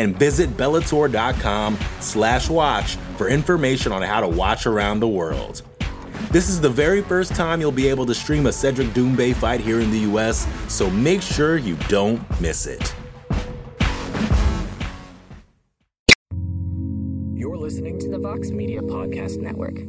And visit Bellator.com slash watch for information on how to watch around the world. This is the very first time you'll be able to stream a Cedric Doumbé fight here in the US, so make sure you don't miss it. You're listening to the Vox Media Podcast Network.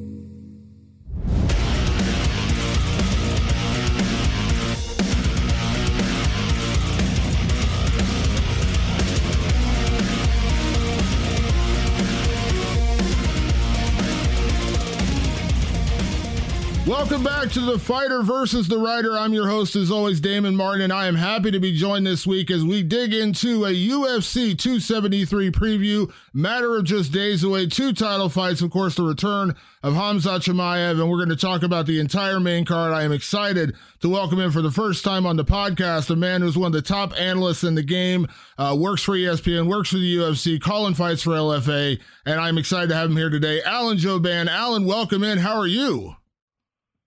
Welcome back to the Fighter versus the Writer. I'm your host, as always, Damon Martin, and I am happy to be joined this week as we dig into a UFC 273 preview. Matter of just days away, two title fights, of course, the return of Khamzat Chimaev, and we're going to talk about the entire main card. I am excited to welcome in for the first time on the podcast a man who's one of the top analysts in the game, uh, works for ESPN, works for the UFC, calling fights for LFA, and I'm excited to have him here today. Alan Jouban. Alan, welcome in. How are you?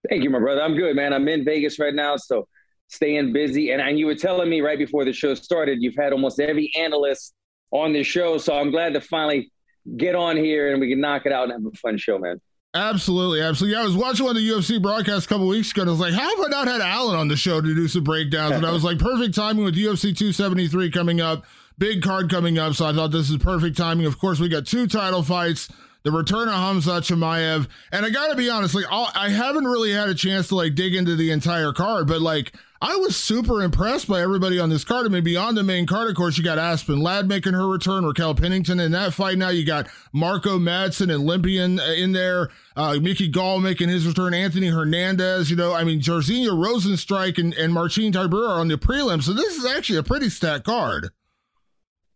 Thank you, my brother. I'm good, man. I'm in Vegas right now, so staying busy. And, and you were telling me right before the show started, you've had almost every analyst on the show. So I'm glad to finally get on here and we can knock it out and have a fun show, man. Absolutely, absolutely. I was watching one of the UFC broadcasts a couple weeks ago, and I was like, "How have I not had Alan on the show to do some breakdowns?" And I was like, "Perfect timing with UFC 273 coming up, big card coming up." So I thought this is perfect timing. Of course, we got two title fights the return of Khamzat Chimaev. And I got to be honest, like I'll, I have not really had a chance to like dig into the entire card, but like I was super impressed by everybody on this card. I mean, beyond the main card, of course, you got Aspen Ladd making her return, Raquel Pennington in that fight. Now you got Mark O. Madsen and Olympian uh, in there, uh, Mickey Gall making his return, Anthony Hernandez. You know, I mean, Jairzinho Rozenstruik and, and Marcin are on the prelim. So this is actually a pretty stacked card.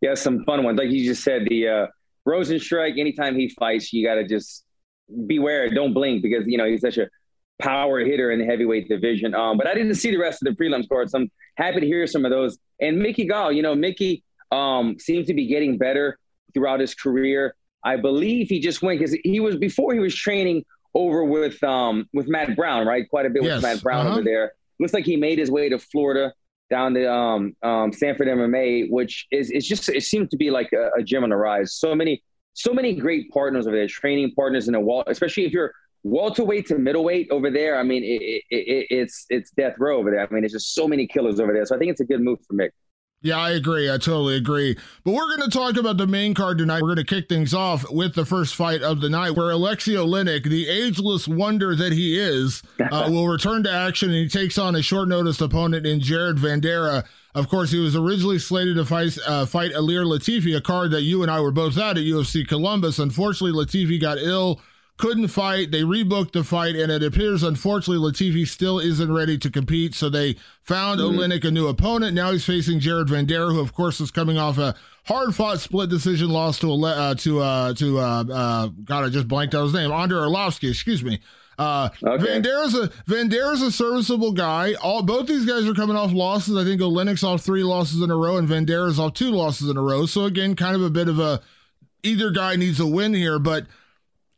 Yeah, some fun ones. Like you just said, the uh, Rozenstruik, anytime he fights, you got to just beware, don't blink because you know he's such a power hitter in the heavyweight division. Um, but I didn't see the rest of the prelims cards. So I'm happy to hear some of those. And Mickey Gall, you know, Mickey um, seems to be getting better throughout his career. I believe he just went because he was before he was training over with um, with Matt Brown, right? Quite a bit yes. with Matt Brown uh-huh. over there. Looks like he made his way to Florida down to um, um, Sanford MMA, which is it's just it seems to be like a, a, gym on the rise. So many so many great partners over there, training partners in a wall, especially if you're welterweight to middleweight over there. I mean, it, it, it, it's it's death row over there. I mean, it's just so many killers over there. So I think it's a good move for Mick. Yeah, I agree. I totally agree. But we're going to talk about the main card tonight. We're going to kick things off with the first fight of the night, where Aleksei Oleinik, the ageless wonder that he is, uh, will return to action and he takes on a short notice opponent in Jared Vanderaa. Of course, he was originally slated to fight, uh, fight Ilir Latifi, a card that you and I were both at at UFC Columbus. Unfortunately, Latifi got ill couldn't fight. They rebooked the fight, and it appears, unfortunately, Latifi still isn't ready to compete. So they found mm-hmm. Oleinik a new opponent. Now he's facing Jared Vanderaa, who, of course, is coming off a hard-fought split decision loss to uh, to uh, to uh, uh, God, I just blanked out his name, Andrei Arlovski. Excuse me. Uh, okay. Vanderaa's a Vanderaa's a serviceable guy. All both these guys are coming off losses. I think Oleinik's off three losses in a row, and Vanderaa's off two losses in a row. So again, kind of a bit of a either guy needs a win here, but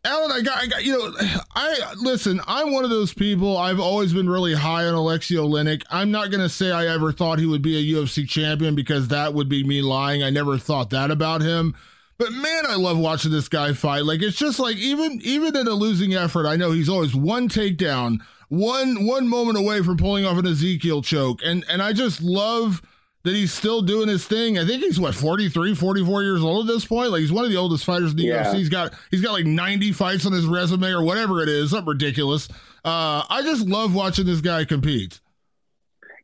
Alan, I got, I got, you know, I listen. I'm one of those people. I've always been really high on Aleksei Oleinik. I'm not gonna say I ever thought he would be a UFC champion because that would be me lying. I never thought that about him. But man, I love watching this guy fight. Like it's just like even even in a losing effort, I know he's always one takedown, one one moment away from pulling off an Ezekiel choke, and and I just love that he's still doing his thing. I think he's what 43, 44 years old at this point. Like he's one of the oldest fighters in the yeah. UFC. He's got he's got like 90 fights on his resume or whatever it is. Something ridiculous. Uh, I just love watching this guy compete.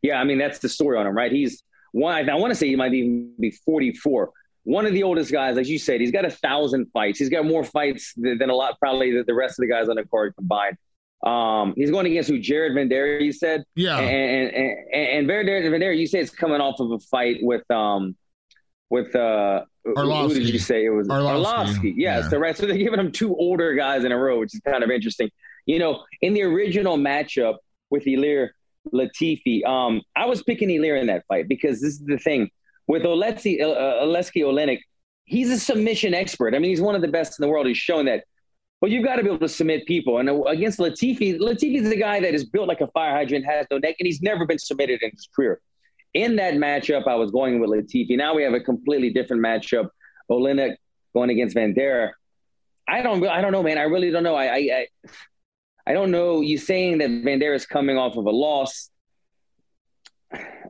Yeah, I mean that's the story on him, right? He's one. I want to say he might even be 44. One of the oldest guys, as you said, he's got a thousand fights. He's got more fights than, than a lot, probably the rest of the guys on the card combined. Um, he's going against who Jared Vanderaa, you said. Yeah. And and and, and you say it's coming off of a fight with um with uh Arlovski. Who did you say it was? Arlovski. Arlovski. Yeah, Yeah. So right. So they're giving him two older guys in a row, which is kind of interesting. You know, in the original matchup with Ilir Latifi, um, I was picking Ilir in that fight because this is the thing with Oleksiy uh, Oleksiy Oleinik. He's a submission expert. I mean, he's one of the best in the world. He's shown that. But you've got to be able to submit people. And uh, against Latifi, Latifi's the guy that is built like a fire hydrant, has no neck, and he's never been submitted in his career. In that matchup, I was going with Latifi. Now we have a completely different matchup. Oleinik going against Vanderaa. I don't, I don't know, man. I really don't know. I, I, I, I don't know. You saying that Vanderaa is coming off of a loss.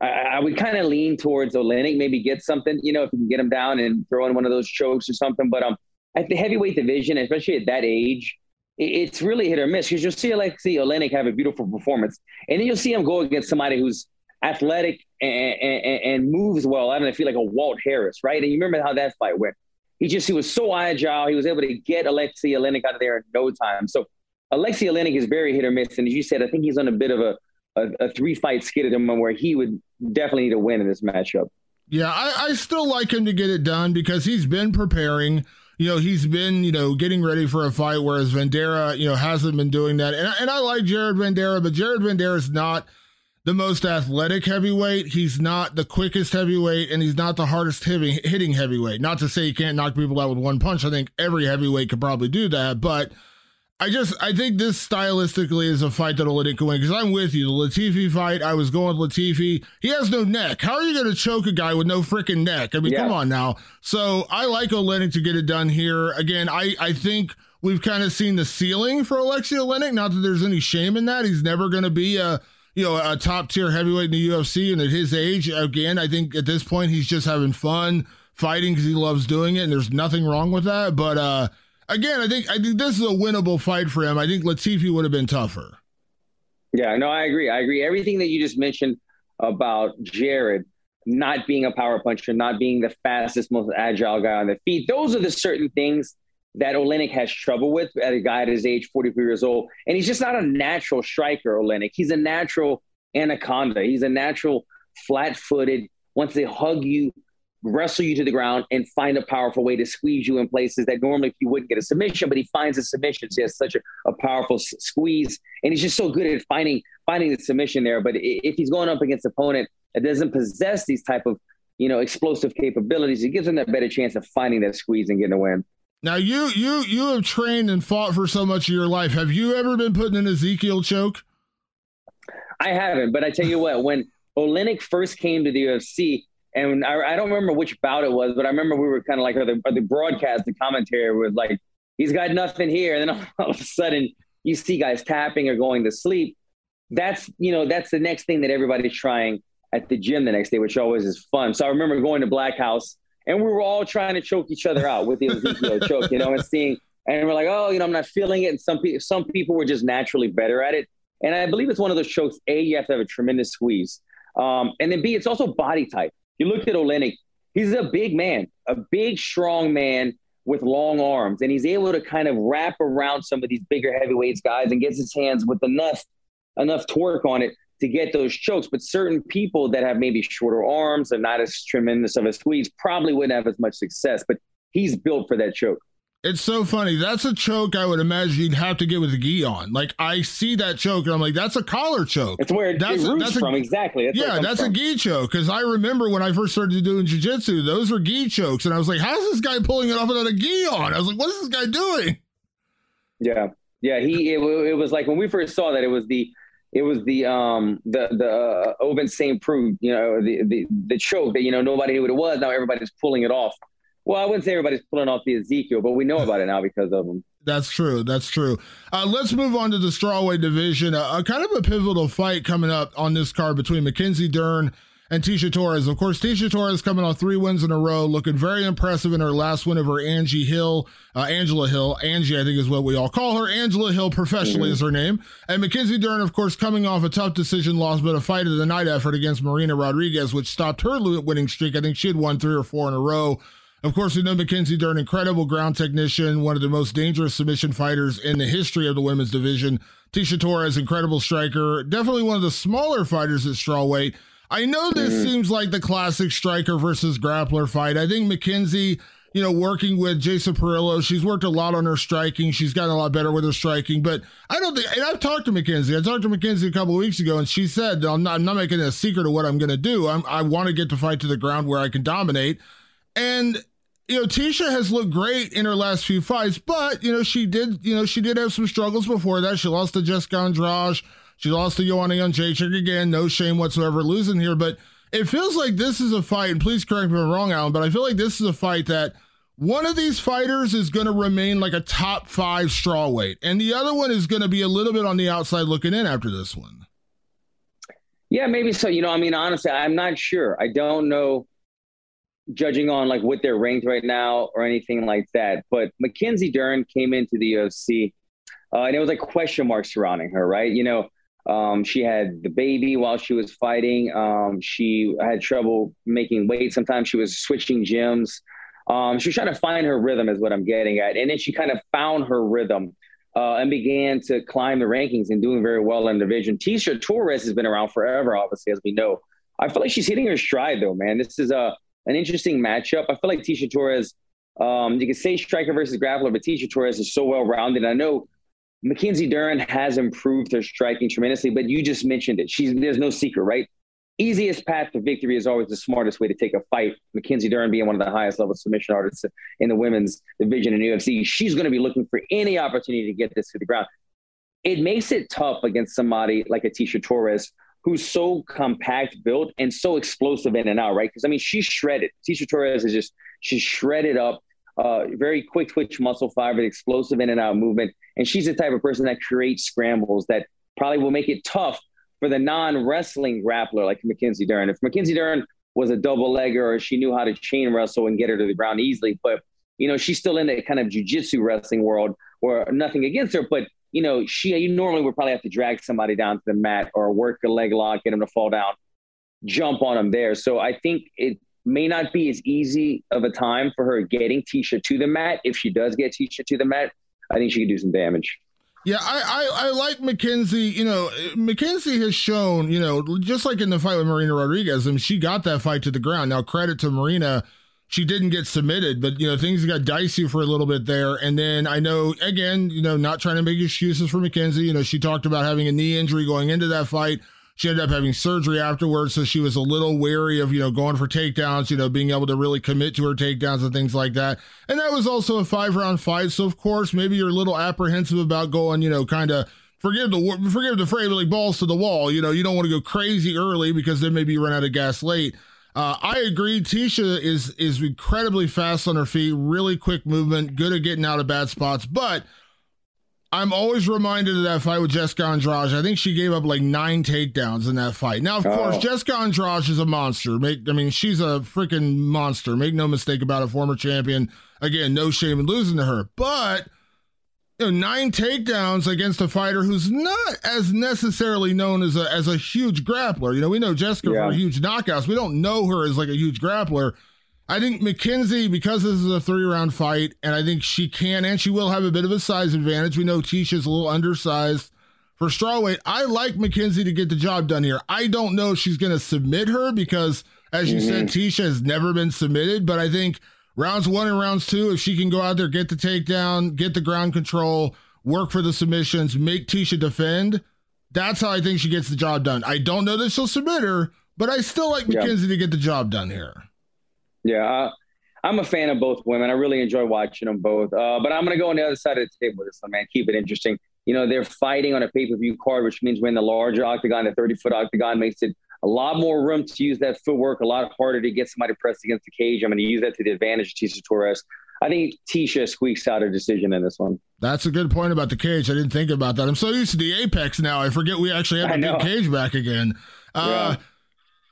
I, I would kind of lean towards Oleinik, maybe get something, you know, if you can get him down and throw in one of those chokes or something. But um, at the heavyweight division, especially at that age, it's really hit or miss because you'll see Alexei Oleinik have a beautiful performance, and then you'll see him go against somebody who's athletic and, and, and moves well. I don't feel like a Walt Harris, right? And you remember how that fight went. He just he was so agile. He was able to get Alexei Oleinik out of there in no time. So Alexei Oleinik is very hit or miss, and as you said, I think he's on a bit of a a, a three fight skid at the moment where he would definitely need a win in this matchup. Yeah, I, I still like him to get it done because he's been preparing. You know, he's been, you know, getting ready for a fight, whereas Vanderaa, you know, hasn't been doing that. And, and I like Jared Vanderaa, but Jared Vanderaa is not the most athletic heavyweight. He's not the quickest heavyweight, and he's not the hardest hitting, hitting heavyweight. Not to say he can't knock people out with one punch. I think every heavyweight could probably do that, but I just I think this stylistically is a fight that Oleinik can win because I'm with you. The Latifi fight, I was going with Latifi. He has no neck. How are you going to choke a guy with no freaking neck? I mean, Yeah. come on now. So I like Oleinik to get it done here. Again, I I think we've kind of seen the ceiling for Alexei Oleinik. Not that there's any shame in that. He's never going to be a you know a top tier heavyweight in the UFC, and at his age, again, I think at this point he's just having fun fighting because he loves doing it, and there's nothing wrong with that. But uh again, I think I think this is a winnable fight for him. I think Latifi would have been tougher. Yeah, no, I agree. I agree. Everything that you just mentioned about Jared not being a power puncher, not being the fastest, most agile guy on the feet, those are the certain things that Oleinik has trouble with at a guy at his age, 44 years old. And he's just not a natural striker, Oleinik. He's a natural anaconda. He's a natural flat footed, wants to hug you, wrestle you to the ground, and find a powerful way to squeeze you in places that normally you wouldn't get a submission, but he finds a submission. So He has such a, a powerful s- squeeze, and he's just so good at finding finding the submission there. But if he's going up against an opponent that doesn't possess these type of you know explosive capabilities, it gives him that better chance of finding that squeeze and getting a win. Now you you you have trained and fought for so much of your life. Have you ever been put in an Ezekiel choke? I haven't, but I tell you what, when Oleinik first came to the UFC, and I, I don't remember which bout it was, but I remember we were kind of like, or the, or the broadcast, the commentary was like, he's got nothing here. And then all of a sudden, you see guys tapping or going to sleep. That's, you know, that's the next thing that everybody's trying at the gym the next day, which always is fun. So I remember going to Black House and we were all trying to choke each other out with the Ezekiel choke, you know, and seeing, and we're like, oh, you know, I'm not feeling it. And some people, some people were just naturally better at it. And I believe it's one of those chokes. A, you have to have a tremendous squeeze. Um, and then B, it's also body type. You look at Oleinik, he's a big man, a big, strong man with long arms. And he's able to kind of wrap around some of these bigger heavyweights guys and gets his hands with enough, enough torque on it to get those chokes. But certain people that have maybe shorter arms and not as tremendous of a squeeze probably wouldn't have as much success. But he's built for that choke. It's so funny. That's a choke I would imagine you'd have to get with a gi on. Like I see that choke and I'm like, that's a collar choke. It's where it, That's- it roots that's a- from. exactly. That's yeah, that's from. a gi choke. Because I remember when I first started doing jujitsu, those were gi chokes, and I was like, "How's this guy pulling it off without a gi on?" I was like, "What is this guy doing?" Yeah, yeah. He it, it was like when we first saw that it was the it was the um the the uh, Ovince St. Preux, you know, the, the the choke that you know nobody knew what it was. Now everybody's pulling it off. Well, I wouldn't say everybody's pulling off the Ezekiel, but we know about it now because of him. That's true. That's true. Uh, let's move on to the strawweight division. Uh, a kind of a pivotal fight coming up on this card between Mackenzie Dern and Tecia Torres. Of course, Tecia Torres coming on three wins in a row, looking very impressive in her last win over Angie Hill, uh, Angela Hill. Angie, I think is what we all call her. Angela Hill, professionally, is her name. And Mackenzie Dern, of course, coming off a tough decision loss, but a fight of the night effort against Marina Rodriguez, which stopped her winning streak. I think she had won three or four in a row. Of course, we know Mackenzie Dern, incredible ground technician, one of the most dangerous submission fighters in the history of the women's division. Tecia Torres, incredible striker, definitely one of the smaller fighters at strawweight. I know this mm-hmm. seems like the classic striker versus grappler fight. I think Mackenzie you know, working with Jason Parillo. She's worked a lot on her striking. She's gotten a lot better with her striking. But I don't think, and I've talked to Mackenzie. I talked to Mackenzie a couple of weeks ago, and she said, I'm not, I'm not making a secret of what I'm going to do. I'm, I want to get to fight to the ground where I can dominate. And, you know, Tecia has looked great in her last few fights, but, you know, she did, you know, she did have some struggles before that. She lost to Jessica Andrade. She lost to Joanna Jędrzejczyk again. No shame whatsoever losing here, but it feels like this is a fight, and please correct me if I'm wrong, Alan, but I feel like this is a fight that – one of these fighters is going to remain like a top five strawweight, and the other one is going to be a little bit on the outside looking in after this one. Yeah, maybe so. You know, I mean, honestly, I'm not sure. I don't know, judging on like what they're ranked right now or anything like that. But Mackenzie Dern came into the UFC, uh, and it was like question marks surrounding her, right? You know, um, she had the baby while she was fighting. Um, she had trouble making weight. Sometimes she was switching gyms. Um, she was trying to find her rhythm, is what I'm getting at. And then she kind of found her rhythm uh, and began to climb the rankings and doing very well in the division. Tecia Torres has been around forever, obviously, as we know. I feel like she's hitting her stride, though, man. This is a an interesting matchup. I feel like Tecia Torres, um, you can say striker versus grappler, but Tecia Torres is so well rounded. I know Mackenzie Dern has improved her striking tremendously, but you just mentioned it. She's there's no secret, right? easiest path to victory is always the smartest way to take a fight. Mackenzie Dern being one of the highest level submission artists in the women's division in UFC, she's going to be looking for any opportunity to get this to the ground. It makes it tough against somebody like a Tecia Torres, who's so compact built and so explosive in and out, right? Because I mean, she's shredded. Tecia Torres is just she's shredded up. Uh, very quick twitch muscle fiber, explosive in and out movement, and she's the type of person that creates scrambles that probably will make it tough for the non-wrestling grappler like Mackenzie Dern. If Mackenzie Dern was a double legger or she knew how to chain wrestle and get her to the ground easily, but you know, she's still in that kind of jujitsu wrestling world or nothing against her, but you know, she you normally would probably have to drag somebody down to the mat or work a leg lock, get them to fall down, jump on them there. So I think it may not be as easy of a time for her getting Tecia to the mat. If she does get Tecia to the mat, I think she could do some damage. Yeah, I, I, I like Mackenzie. You know, Mackenzie has shown, you know, just like in the fight with Marina Rodriguez, I mean, she got that fight to the ground. Now, credit to Marina, she didn't get submitted, but, you know, things got dicey for a little bit there. And then I know, again, you know, not trying to make excuses for Mackenzie, you know, she talked about having a knee injury going into that fight. She ended up having surgery afterwards, so she was a little wary of, you know, going for takedowns, you know, being able to really commit to her takedowns and things like that. And that was also a five round fight. So, of course, maybe you're a little apprehensive about going, you know, kind of forgive the forgive the phrase, like balls to the wall. You know, you don't want to go crazy early because then maybe you run out of gas late. Uh, I agree. Tecia is is incredibly fast on her feet, really quick movement, good at getting out of bad spots, but I'm always reminded of that fight with Jessica Andrade. I think she gave up like nine takedowns in that fight. Now, of oh. course, Jessica Andrade is a monster. Make I mean, she's a freaking monster. Make no mistake about it. Former champion. Again, no shame in losing to her. But you know, nine takedowns against a fighter who's not as necessarily known as a as a huge grappler. You know, we know Jessica yeah. for huge knockouts. We don't know her as like a huge grappler. I think Mackenzie, because this is a three round fight, and I think she can and she will have a bit of a size advantage. We know Tecia's a little undersized for strawweight. I like Mackenzie to get the job done here. I don't know if she's going to submit her because, as you mm-hmm. said, Tecia has never been submitted, but I think rounds one and rounds two, if she can go out there, get the takedown, get the ground control, work for the submissions, make Tecia defend, that's how I think she gets the job done. I don't know that she'll submit her, but I still like Mackenzie yeah. to get the job done here. Yeah, uh, I'm a fan of both women. I really enjoy watching them both. Uh, but I'm going to go on the other side of the table with this one, man. Keep it interesting. You know, they're fighting on a pay per view card, which means we're in the larger octagon. The 30 foot octagon makes it a lot more room to use that footwork, a lot harder to get somebody pressed against the cage. I'm going to use that to the advantage of Tecia Torres. I think Tecia squeaks out a decision in this one. That's a good point about the cage. I didn't think about that. I'm so used to the apex now. I forget we actually have a big cage back again. Uh, yeah.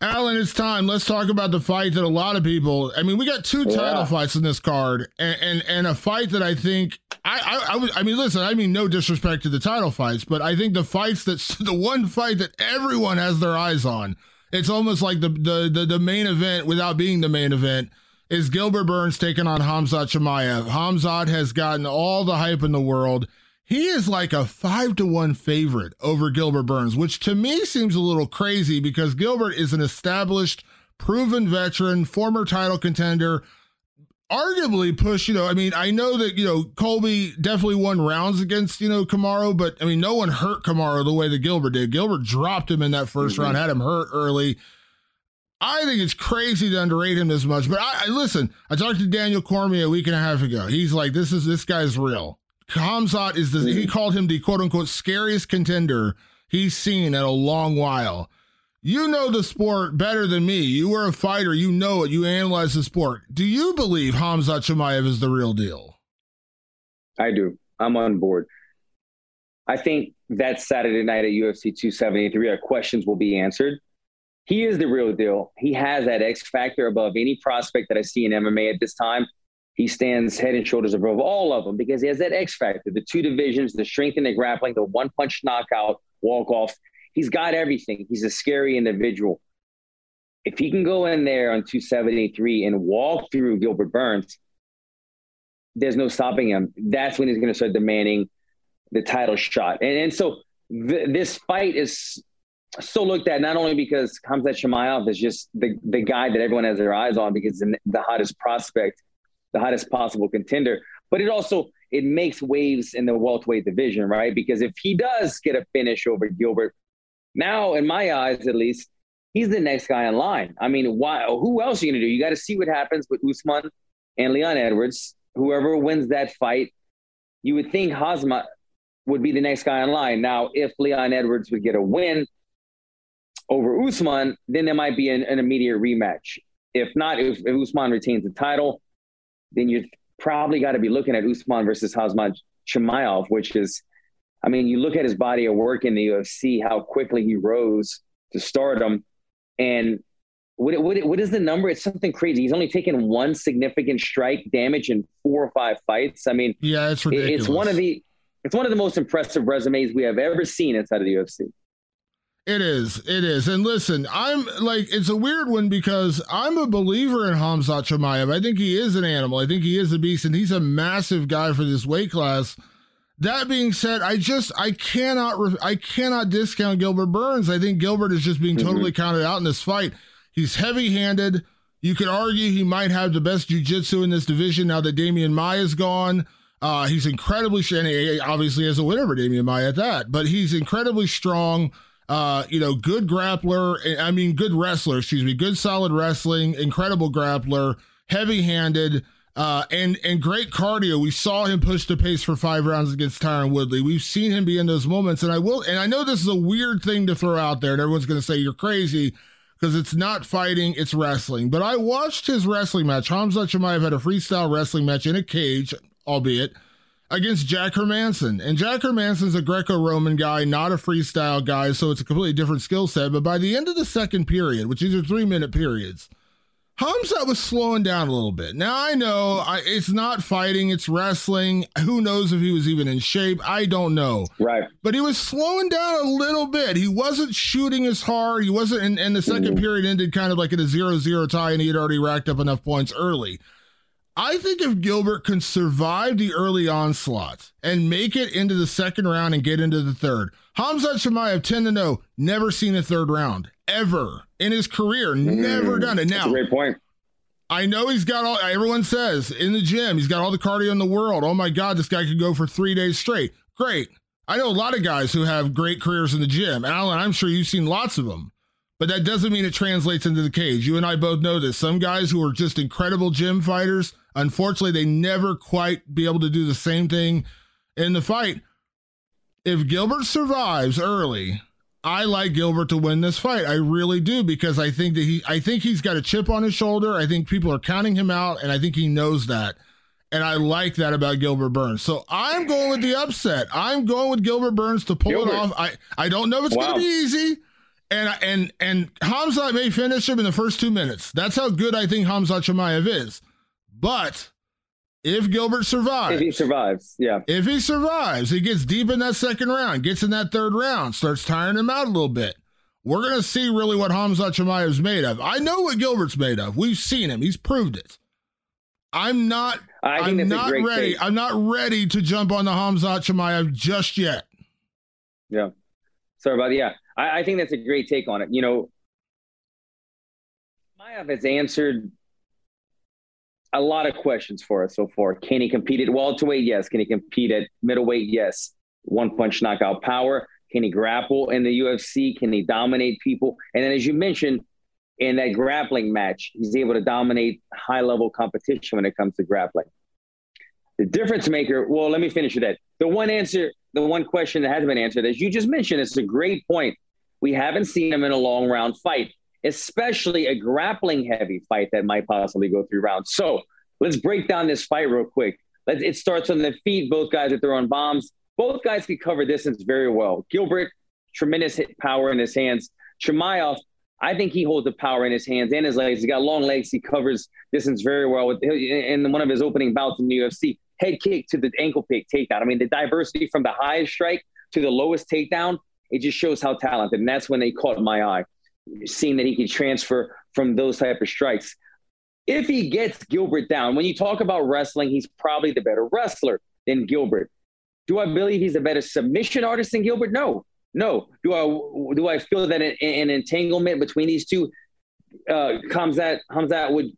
Alan, it's time. Let's talk about the fight that a lot of people. I mean, we got two title yeah. fights in this card, and, and, and a fight that I think I I, I I mean, listen. I mean, no disrespect to the title fights, but I think the fights that the one fight that everyone has their eyes on. It's almost like the the the, the main event without being the main event is Gilbert Burns taking on Khamzat Chimaev. Khamzat has gotten all the hype in the world. He is like a five to one favorite over Gilbert Burns, which to me seems a little crazy because Gilbert is an established, proven veteran, former title contender. Arguably push, you know, I mean, I know that, you know, Colby definitely won rounds against, you know, Kamaru, but I mean, no one hurt Kamaru the way that Gilbert did. Gilbert dropped him in that 1st mm-hmm. round, had him hurt early. I think it's crazy to underrate him as much. But I, I, listen. I talked to Daniel Cormier a week and a half ago. He's like, "This is this guy's real." Khamzat is the mm-hmm. he called him the quote unquote scariest contender he's seen in a long while. You know the sport better than me. You were a fighter. You know it. You analyze the sport. Do you believe Khamzat Chimaev is the real deal? I do. I'm on board. I think that Saturday night at UFC 273, our questions will be answered he is the real deal. He has that X factor above any prospect that I see in MMA at this time. He stands head and shoulders above all of them because he has that X factor, the two divisions, the strength and the grappling, the one punch knockout, walk off. He's got everything. He's a scary individual. If he can go in there on 273 and walk through Gilbert Burns, there's no stopping him. That's when he's going to start demanding the title shot. And, and so th- this fight is so looked at not only because Khamzat Chimaev is just the, the guy that everyone has their eyes on because the hottest prospect, the hottest possible contender, but it also it makes waves in the welterweight division, right? Because if he does get a finish over Gilbert, now in my eyes at least, he's the next guy in line. I mean, why? Who else are you gonna do? You got to see what happens with Usman and Leon Edwards. Whoever wins that fight, you would think Khamzat would be the next guy in line. Now, if Leon Edwards would get a win over Usman, then there might be an, an immediate rematch. If not, if, if, Usman retains the title, then you probably got to be looking at Usman versus Khamzat Chimaev, which is, I mean, you look at his body of work in the UFC, how quickly he rose to stardom, and what, what, what is the number? It's something crazy. He's only taken one significant strike damage in four or five fights. I mean, yeah, it's ridiculous. It's one of the it's one of the most impressive resumes we have ever seen inside of the UFC. It is. It is. And listen, I'm like, it's a weird one because I'm a believer in Khamzat Chimaev. I think he is an animal. I think he is a beast, and he's a massive guy for this weight class. That being said, I just I cannot I cannot discount Gilbert Burns. I think Gilbert is just being mm-hmm. totally counted out in this fight. He's heavy-handed. You could argue he might have the best jiu-jitsu in this division now that Demian Maia is gone. Uh, he's incredibly obviously as a winner for Demian Maia at that, but he's incredibly strong uh, you know, good grappler. I mean, good wrestler, excuse me, good solid wrestling, incredible grappler, heavy handed, uh, and and great cardio. We saw him push the pace for five rounds against Tyron Woodley. We've seen him be in those moments, and I will. And I know this is a weird thing to throw out there, and everyone's going to say you're crazy because it's not fighting, it's wrestling. But I watched his wrestling match. Khamzat Chimaev had a freestyle wrestling match in a cage, albeit against Jack Hermansson. And Jack Hermansson's a Greco Roman guy, not a freestyle guy, so it's a completely different skill set. But by the end of the second period, which these are three minute periods, Khamzat was slowing down a little bit. Now I know I, it's not fighting, it's wrestling. Who knows if he was even in shape? I don't know. Right. But he was slowing down a little bit. He wasn't shooting as hard. He wasn't, and, and the 2nd mm-hmm. period ended kind of like in a zero zero tie, and he had already racked up enough points early. I think if Gilbert can survive the early onslaught and make it into the second round and get into the third, Khamzat Chimaev 10 to know, never seen a third round ever in his career, mm, never done it. Now, great point. I know he's got all, everyone says in the gym, he's got all the cardio in the world. Oh my God, this guy could go for three days straight. Great. I know a lot of guys who have great careers in the gym. Alan, I'm sure you've seen lots of them but that doesn't mean it translates into the cage. You and I both know this. Some guys who are just incredible gym fighters, unfortunately, they never quite be able to do the same thing in the fight. If Gilbert survives early, I like Gilbert to win this fight. I really do because I think that he I think he's got a chip on his shoulder. I think people are counting him out and I think he knows that. And I like that about Gilbert Burns. So I'm going with the upset. I'm going with Gilbert Burns to pull Gilbert. it off. I, I don't know if it's wow. going to be easy. And and and Khamzat may finish him in the first two minutes. That's how good I think Khamzat Chimaev is. But if Gilbert survives, if he survives, yeah, if he survives, he gets deep in that second round, gets in that third round, starts tiring him out a little bit. We're gonna see really what Khamzat Chimaev is made of. I know what Gilbert's made of. We've seen him. He's proved it. I'm not. I I'm not ready. I'm not ready to jump on the Khamzat Chimaev just yet. Yeah. Sorry about that. Yeah. I, I think that's a great take on it. You know, Chimaev has answered a lot of questions for us so far. Can he compete at welterweight? Yes. Can he compete at middleweight? Yes. One punch knockout power. Can he grapple in the UFC? Can he dominate people? And then, as you mentioned, in that grappling match, he's able to dominate high level competition when it comes to grappling. The difference maker, well, let me finish with that. The one answer, the one question that hasn't been answered, as you just mentioned, it's a great point. We haven't seen him in a long round fight, especially a grappling heavy fight that might possibly go through rounds. So let's break down this fight real quick. Let's, it starts on the feet. Both guys are throwing bombs. Both guys can cover distance very well. Gilbert, tremendous hit power in his hands. Chimaev, I think he holds the power in his hands and his legs. He's got long legs. He covers distance very well. With in one of his opening bouts in the UFC, head kick to the ankle pick takedown. I mean, the diversity from the highest strike to the lowest takedown, it just shows how talented. And that's when they caught my eye, seeing that he can transfer from those type of strikes. If he gets Gilbert down, when you talk about wrestling, he's probably the better wrestler than Gilbert. Do I believe he's a better submission artist than Gilbert? No, no. Do I do I feel that an, an entanglement between these two uh, Khamzat Khamzat would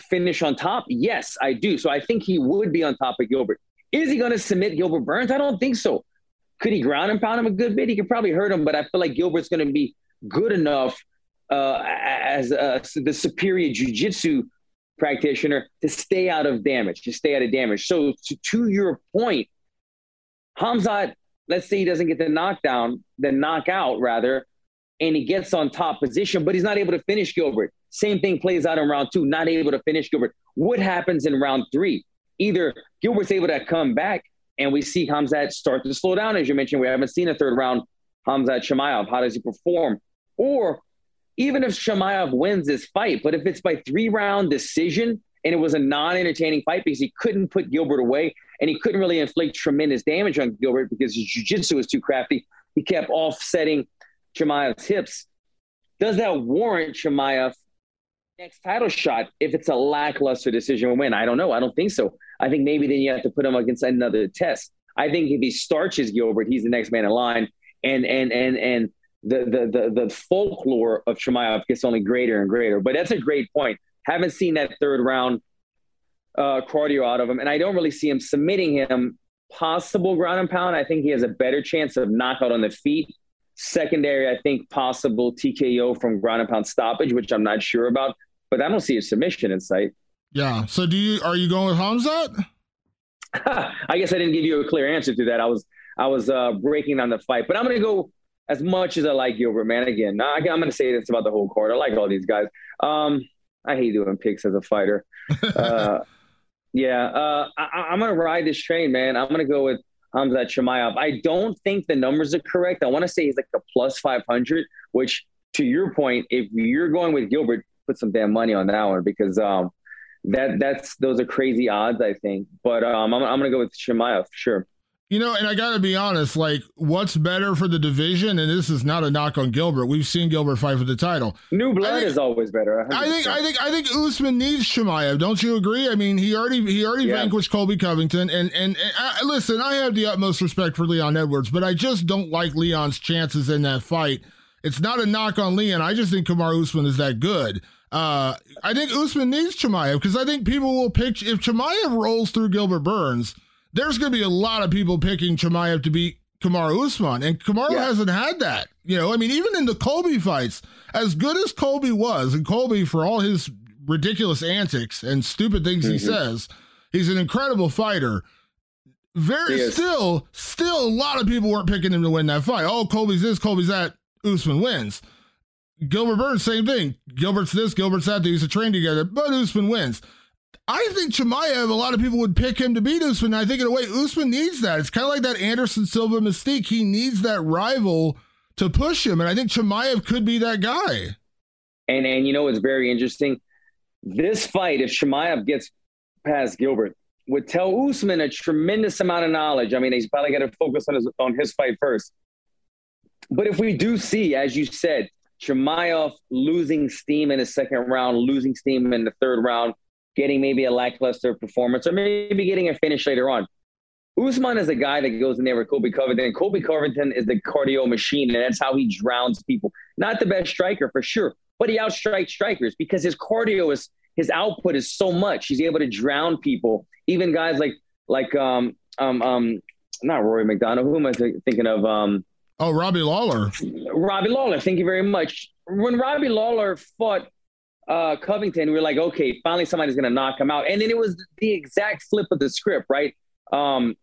finish on top? Yes, I do. So I think he would be on top of Gilbert. Is he going to submit Gilbert Burns? I don't think so. Could he ground and pound him a good bit? He could probably hurt him, but I feel like Gilbert's going to be good enough uh, as uh, the superior jujitsu practitioner to stay out of damage, to stay out of damage. So to, to your point, Khamzat, let's say he doesn't get the knockdown, the knockout rather, and he gets on top position, but he's not able to finish Gilbert. Same thing plays out in round two, not able to finish Gilbert. What happens in round three? Either Gilbert's able to come back and we see Khamzat start to slow down, as you mentioned. We haven't seen a third round Khamzat Chimaev. How does he perform? Or even if Chimaev wins this fight, but if it's by three round decision and it was a non entertaining fight because he couldn't put Gilbert away and he couldn't really inflict tremendous damage on Gilbert because his jiu-jitsu was too crafty. He kept offsetting Chimaev's hips. Does that warrant Chimaev next title shot if it's a lackluster decision win? I don't know. I don't think so. I think maybe then you have to put him against another test. I think if he starches Gilbert, he's the next man in line. And and and and the the the, the folklore of Chimaev gets only greater and greater. But that's a great point. Haven't seen that third round uh, cardio out of him, and I don't really see him submitting him. Possible ground and pound. I think he has a better chance of knockout on the feet. Secondary, I think possible TKO from ground and pound stoppage, which I'm not sure about, but I don't see a submission in sight. Yeah. So do you are you going with Khamzat? I guess I didn't give you a clear answer to that. I was I was uh, breaking on the fight, but I'm going to go as much as I like Gilbert, man. Again, I, am going to say this about the whole card. I like all these guys. Um, I hate doing picks as a fighter. Uh, yeah, uh, I, am going to ride this train, man. I'm going to go with Khamzat Chimaev. I don't think the numbers are correct. I want to say he's like a plus 500, which to your point, if you're going with Gilbert, put some damn money on that one because um, that that's those are crazy odds, I think. But um, I'm, I'm going to go with Chimaev, sure. You know, and I got to be honest, like, what's better for the division? And this is not a knock on Gilbert. We've seen Gilbert fight for the title. New blood think, is always better. 100%. I think, I think, I think Usman needs Chimaev. Don't you agree? I mean, he already, he already yeah. vanquished Colby Covington. And, and, and I, listen, I have the utmost respect for Leon Edwards, but I just don't like Leon's chances in that fight. It's not a knock on Leon. I just think Kamar Usman is that good. Uh, I think Usman needs Chimaev because I think people will pick if Chimaev rolls through Gilbert Burns there's going to be a lot of people picking Chimaev to beat Kamaru Usman, and Kamaru yeah. hasn't had that. You know, I mean, even in the Colby fights, as good as Colby was, and Colby for all his ridiculous antics and stupid things mm-hmm. he says, he's an incredible fighter. Very still, still, a lot of people weren't picking him to win that fight. Oh, Colby's this, Colby's that. Usman wins. Gilbert Burns, same thing. Gilbert's this, Gilbert's that. They used to train together, but Usman wins. I think Chimaev, a lot of people would pick him to beat Usman. I think in a way, Usman needs that. It's kind of like that Anderson Silva mystique. He needs that rival to push him, and I think Chimaev could be that guy. And and you know it's very interesting? This fight, if Chimaev gets past Gilbert, would tell Usman a tremendous amount of knowledge. I mean, he's probably got to focus on his on his fight first. But if we do see, as you said, Chimaev losing steam in the second round, losing steam in the third round, getting maybe a lackluster performance or maybe getting a finish later on. Usman is a guy that goes in there with Colby Covington. Colby Covington is the cardio machine, and that's how he drowns people. Not the best striker for sure, but he outstrikes strikers because his cardio is his output is so much. He's able to drown people. Even guys like like um um um not Rory MacDonald. Who am I th- thinking of? Um, oh, Robbie Lawler. Robbie Lawler. Thank you very much. When Robbie Lawler fought uh, Covington, we were like, okay, finally somebody's to knock him out. And then it was the exact flip of the script, right? Um,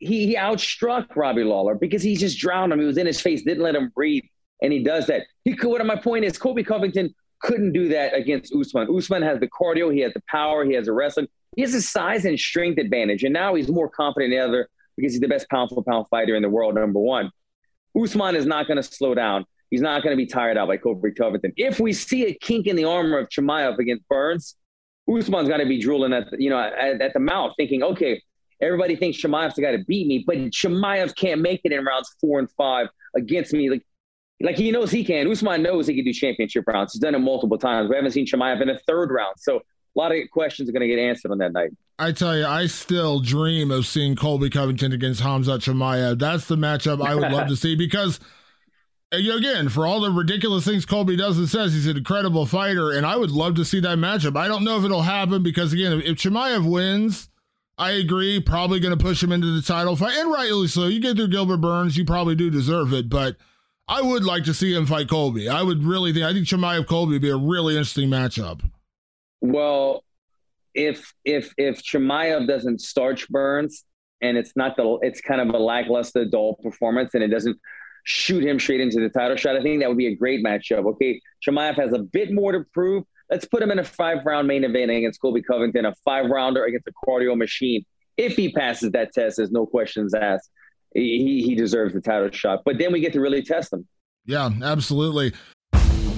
he, he outstruck Robbie Lawler because he just drowned him. He was in his face, didn't let him breathe, and he does that. He could. What my point is, Colby Covington couldn't do that against Usman. Usman has the cardio, he has the power, he has the wrestling, he has a size and strength advantage, and now he's more confident than ever because he's the best pound for pound fighter in the world, number one. Usman is not going to slow down. He's not going to be tired out by Colby Covington. If we see a kink in the armor of Chimaev against Burns, Usman's got to be drooling at the, you know at, at, the mouth, thinking, okay, everybody thinks Chimaev's the guy to beat me, but Chimaev can't make it in rounds four and five against me. Like, like he knows he can. Usman knows he can do championship rounds. He's done it multiple times. We haven't seen Chimaev in a third round, so a lot of questions are going to get answered on that night. I tell you, I still dream of seeing Colby Covington against Khamzat Chimaev. That's the matchup I would love to see because, again, for all the ridiculous things Colby does and says, he's an incredible fighter, and I would love to see that matchup. I don't know if it'll happen because, again, if Chimaev wins, I agree, probably going to push him into the title fight, and rightly so. You get through Gilbert Burns, you probably do deserve it, but I would like to see him fight Colby. I would really think, I think Chimaev Colby would be a really interesting matchup. Well, if if if Chimaev doesn't starch Burns and it's not the it's kind of a lackluster dull performance and it doesn't shoot him straight into the title shot, I think that would be a great matchup. Okay, Chimaev has a bit more to prove. Let's put him in a five round main event against Colby Covington, a five rounder against a cardio machine. If he passes that test, there's no questions asked. He, he deserves the title shot. But then we get to really test him. Yeah, absolutely.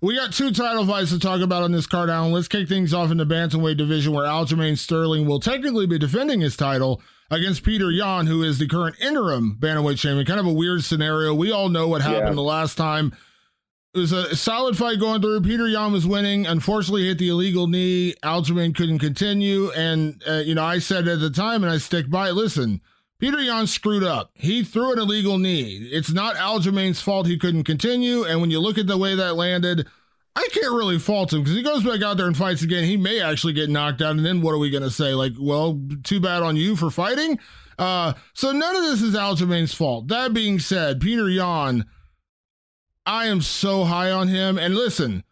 We got two title fights to talk about on this card, Alan. Let's kick things off in the bantamweight division, where Aljamain Sterling will technically be defending his title against Peter Yan, who is the current interim bantamweight champion. Kind of a weird scenario. We all know what happened yeah. the last time. It was a solid fight going through. Peter Yan was winning. Unfortunately, hit the illegal knee. Aljamain couldn't continue. And, uh, you know, I said at the time, and I stick by it, listen, Peter Yan screwed up. He threw an illegal knee. It's not Aljamain's fault he couldn't continue. And when you look at the way that landed, I can't really fault him because he goes back out there and fights again. He may actually get knocked out. And then what are we going to say? Like, well, too bad on you for fighting. Uh, so none of this is Aljamain's fault. That being said, Peter Yan, I am so high on him. And listen,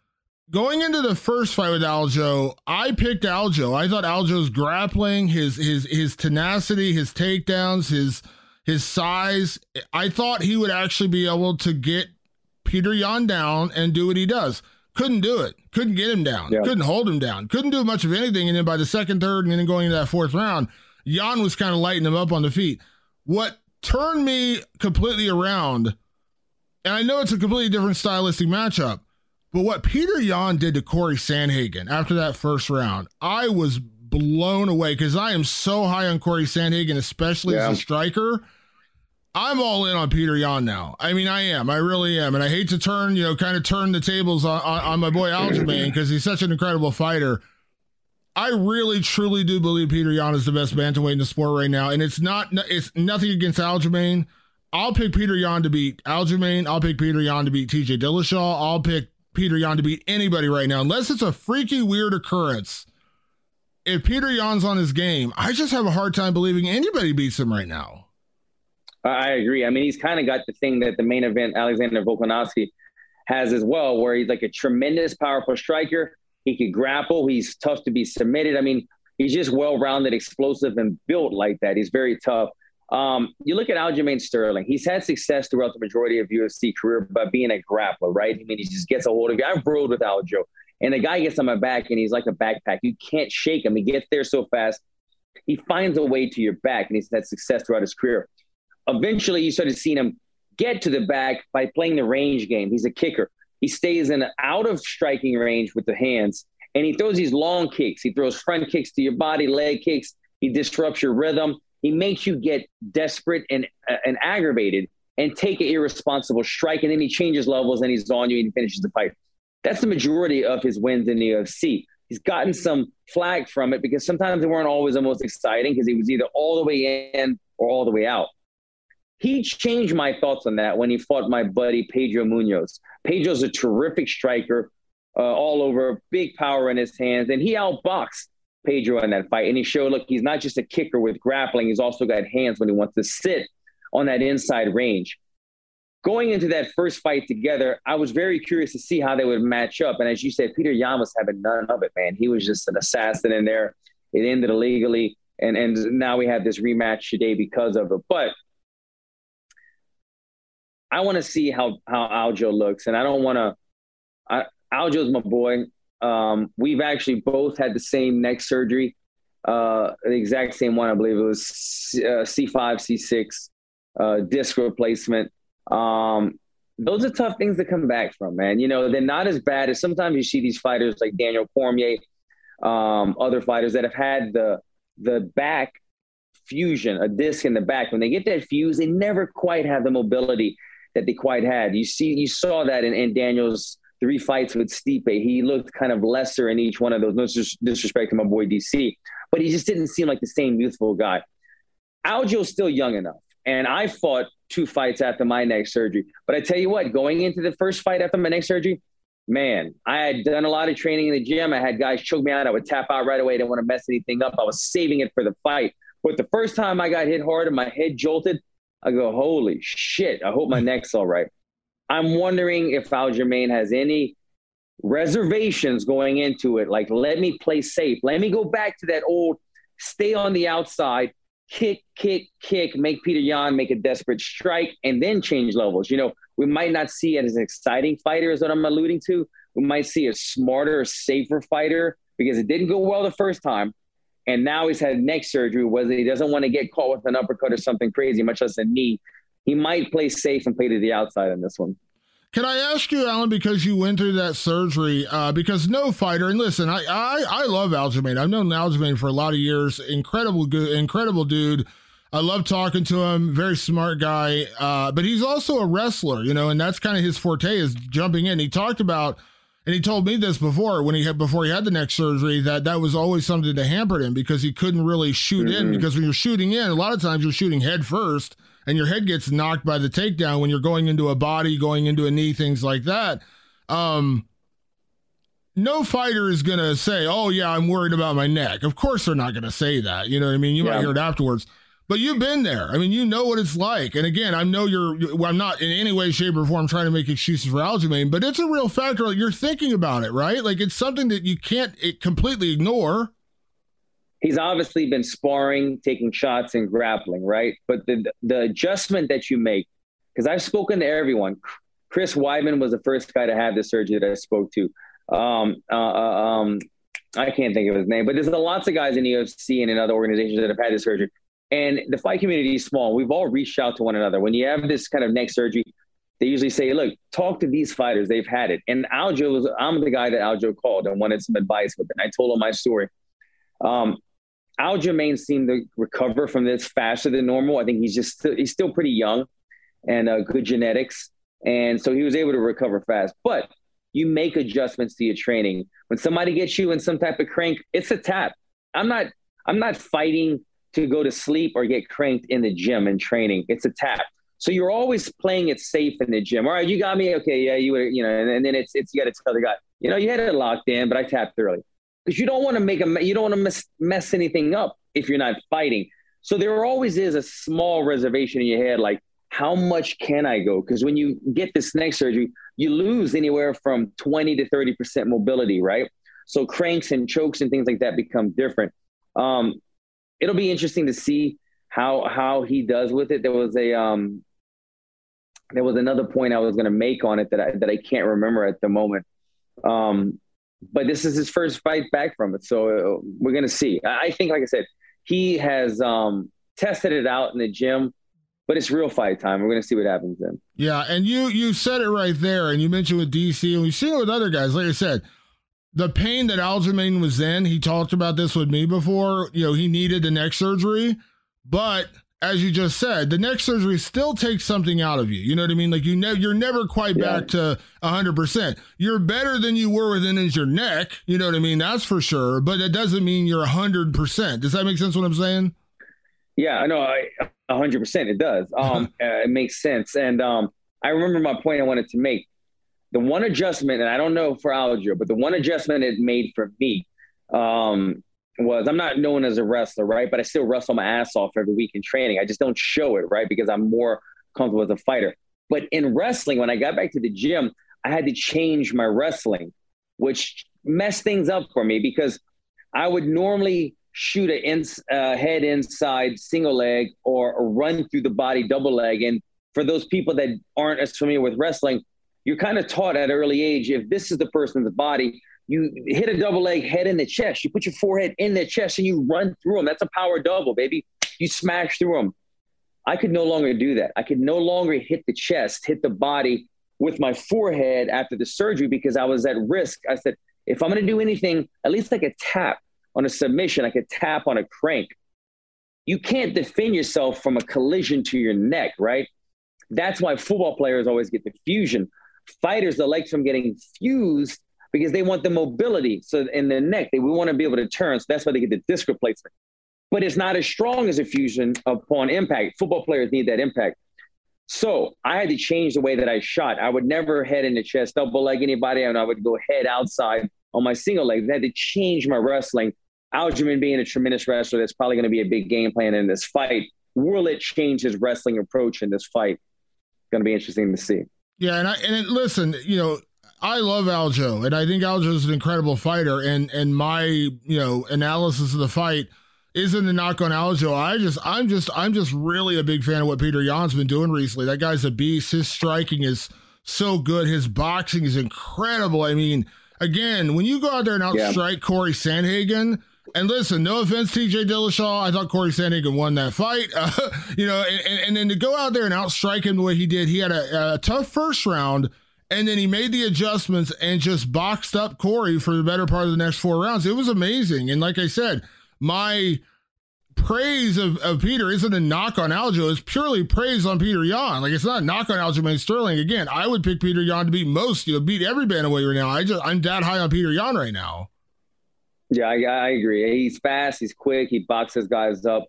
going into the first fight with Aljo, I picked Aljo. I thought Aljo's grappling, his his his tenacity, his takedowns, his his size. I thought he would actually be able to get Peter Yan down and do what he does. Couldn't do it. Couldn't get him down. Yeah. Couldn't hold him down. Couldn't do much of anything. And then by the second, third, and then going into that fourth round, Yan was kind of lighting him up on the feet. What turned me completely around, and I know it's a completely different stylistic matchup, but what Peter Yan did to Corey Sandhagen after that first round, I was blown away because I am so high on Corey Sandhagen, especially yeah. as a striker. I'm all in on Peter Yan now. I mean, I am. I really am. And I hate to turn, you know, kind of turn the tables on, on, on my boy Aljamain because he's such an incredible fighter. I really, truly do believe Peter Yan is the best bantamweight in the sport right now. And it's not, it's nothing against Aljamain. I'll pick Peter Yan to beat Aljamain. I'll pick Peter Yan to beat TJ Dillashaw. I'll pick Peter Yan to beat anybody right now, unless it's a freaky weird occurrence. If Peter Yan's on his game, I just have a hard time believing anybody beats him right now. I agree. I mean, he's kind of got the thing that the main event Alexander Volkanovski has as well, where he's like a tremendous, powerful striker. He could grapple. He's tough to be submitted. I mean, he's just well-rounded, explosive, and built like that. He's very tough. Um, you look at Aljamain Sterling. He's had success throughout the majority of UFC career by being a grappler, right? I mean, he just gets a hold of you. I've rolled with Aljo, and the guy gets on my back, and he's like a backpack. You can't shake him. He gets there so fast. He finds a way to your back, and he's had success throughout his career eventually you started seeing him get to the back by playing the range game. He's a kicker. He stays in out of striking range with the hands and he throws these long kicks. He throws front kicks to your body, leg kicks. He disrupts your rhythm. He makes you get desperate and, uh, and aggravated and take an irresponsible strike. And then he changes levels and he's on you and he finishes the fight. That's the majority of his wins in the UFC. He's gotten some flag from it because sometimes they weren't always the most exciting because he was either all the way in or all the way out. He changed my thoughts on that when he fought my buddy Pedro Munhoz. Pedro's a terrific striker, uh, all over, big power in his hands, and he outboxed Pedro in that fight. And he showed, look, he's not just a kicker with grappling; he's also got hands when he wants to sit on that inside range. Going into that first fight together, I was very curious to see how they would match up. And as you said, Peter Yan was having none of it, man. He was just an assassin in there. It ended illegally, and and now we have this rematch today because of it. But I want to see how how Aljo looks, and I don't want to. Aljo's my boy. Um, we've actually both had the same neck surgery, uh, the exact same one. I believe it was C5, uh, C6 uh, disc replacement. Um, those are tough things to come back from, man. You know, they're not as bad as sometimes you see these fighters like Daniel Cormier, um, other fighters that have had the the back fusion, a disc in the back. When they get that fuse, they never quite have the mobility that they quite had. You see, you saw that in, in Daniel's three fights with Stipe. He looked kind of lesser in each one of those. No disrespect to my boy DC, but he just didn't seem like the same youthful guy. Aljo's still young enough, and I fought two fights after my neck surgery. But I tell you what, going into the first fight after my neck surgery, man, I had done a lot of training in the gym. I had guys choke me out. I would tap out right away. I didn't want to mess anything up. I was saving it for the fight. But the first time I got hit hard and my head jolted, I go, holy shit, I hope my neck's all right. I'm wondering if Aljamain has any reservations going into it. Like, let me play safe. Let me go back to that old stay on the outside, kick, kick, kick, make Peter Yan make a desperate strike, and then change levels. You know, we might not see it as an exciting fighter, is what I'm alluding to. We might see a smarter, safer fighter because it didn't go well the first time and now he's had neck surgery. Whether he doesn't want to get caught with an uppercut or something crazy, much less a knee, he might play safe and play to the outside in this one. Can I ask you, Alan, because you went through that surgery? Uh, because no fighter, and listen, I I, I love Aljamain. I've known Aljamain for a lot of years. Incredible, good, incredible dude. I love talking to him. Very smart guy. Uh, but he's also a wrestler, you know, and that's kind of his forte is jumping in. He talked about and he told me this before when he had before he had the neck surgery that that was always something that hampered him because he couldn't really shoot mm-hmm. in because when you're shooting in, a lot of times you're shooting head first and your head gets knocked by the takedown when you're going into a body, going into a knee, things like that. Um, no fighter is going to say, "Oh yeah, I'm worried about my neck." Of course, they're not going to say that. You know what I mean? You yeah. might hear it afterwards. but you've been there. I mean, you know what it's like. And again, I know you're, well, I'm not in any way, shape, or form trying to make excuses for Aljamain, but it's a real factor. Like you're thinking about it, right? Like it's something that you can't completely ignore. He's obviously been sparring, taking shots, and grappling, right? But the the adjustment that you make, because I've spoken to everyone. Chris Weidman was the first guy to have the surgery that I spoke to. Um, uh, uh um, I can't think of his name, but there's lots of guys in the UFC and in other organizations that have had this surgery. And the fight community is small. We've all reached out to one another. When you have this kind of neck surgery, they usually say, look, talk to these fighters. They've had it. And Aljo was, I'm the guy that Aljo called and wanted some advice with it. I told him my story. Um, Aljamain seemed to recover from this faster than normal. I think he's just, he's still pretty young and uh, good genetics. And so he was able to recover fast. But you make adjustments to your training. When somebody gets you in some type of crank, it's a tap. I'm not, I'm not fighting to go to sleep or get cranked in the gym and training. It's a tap. So you're always playing it safe in the gym. All right, you got me. Okay, yeah, you were, you know, and, and then it's it's you got to tell the guy, you know, you had it locked in, but I tapped early because you don't want to make a you don't want to mess, mess anything up if you're not fighting. So there always is a small reservation in your head, like how much can I go? Because when you get this neck surgery, you lose anywhere from 20 to 30 percent mobility, right? So cranks and chokes and things like that become different. Um, it'll be interesting to see how how he does with it. There was a um, there was another point I was going to make on it that I, that I can't remember at the moment. Um, but this is his first fight back from it, so uh, we're going to see. I think, like I said, he has um, tested it out in the gym, but it's real fight time. We're going to see what happens then. Yeah, and you you said it right there, and you mentioned with DC, and we've seen it with other guys. Like I said, the pain that Aljamain was in, he talked about this with me before. You know, he needed the neck surgery, but as you just said, the neck surgery still takes something out of you. You know what I mean? Like you ne- you're never quite yeah. back to 100%. You're better than you were within your neck. You know what I mean? That's for sure. But it doesn't mean you're 100%. Does that make sense what I'm saying? Yeah, I know. I, 100% it does. Um, uh, it makes sense. And um, I remember my point I wanted to make the one adjustment, and I don't know for Aljo, but the one adjustment it made for me um, was I'm not known as a wrestler, right? But I still wrestle my ass off every week in training. I just don't show it, right? Because I'm more comfortable as a fighter. But in wrestling, when I got back to the gym, I had to change my wrestling, which messed things up for me because I would normally shoot a in, uh, head inside single leg or, run through the body double leg. And for those people that aren't as familiar with wrestling, you're kind of taught at early age if this is the person's body, you hit a double leg head in the chest. You put your forehead in their chest and you run through them. That's a power double, baby. You smash through them. I could no longer do that. I could no longer hit the chest, hit the body with my forehead after the surgery because I was at risk. I said, if I'm going to do anything, at least like a tap on a submission, I could tap on a crank. You can't defend yourself from a collision to your neck, right? That's why football players always get the fusion fighters, the legs from getting fused because they want the mobility. So in the neck, they we want to be able to turn. So that's why they get the disc replacement. But it's not as strong as a fusion upon impact. Football players need that impact. So I had to change the way that I shot. I would never head in the chest, double leg anybody, and I would go head outside on my single leg. I had to change my wrestling. Aljamain being a tremendous wrestler, that's probably going to be a big game plan in this fight. Will it change his wrestling approach in this fight? Going to be interesting to see. Yeah, and I and it, listen, you know, I love Aljo, and I think Aljo is an incredible fighter. And and my you know analysis of the fight isn't a knock on Aljo. I just I'm just I'm just really a big fan of what Peter Yan's been doing recently. That guy's a beast. His striking is so good. His boxing is incredible. I mean, again, when you go out there and outstrike yeah. Corey Sandhagen. And listen, no offense, TJ Dillashaw. I thought Corey Sandhagen won that fight. Uh, you know, and, and, then to go out there and outstrike him the way he did, he had a, a tough first round, and then he made the adjustments and just boxed up Corey for the better part of the next four rounds. It was amazing. And like I said, my praise of, of Peter isn't a knock on Aljo. It's purely praise on Peter Yan. Like it's not a knock on Aljamain Sterling. Again, I would pick Peter Yan to beat most, you know, beat every bantamweight right now. I just I'm that high on Peter Yan right now. Yeah, I, I agree. He's fast. He's quick. He boxes guys up.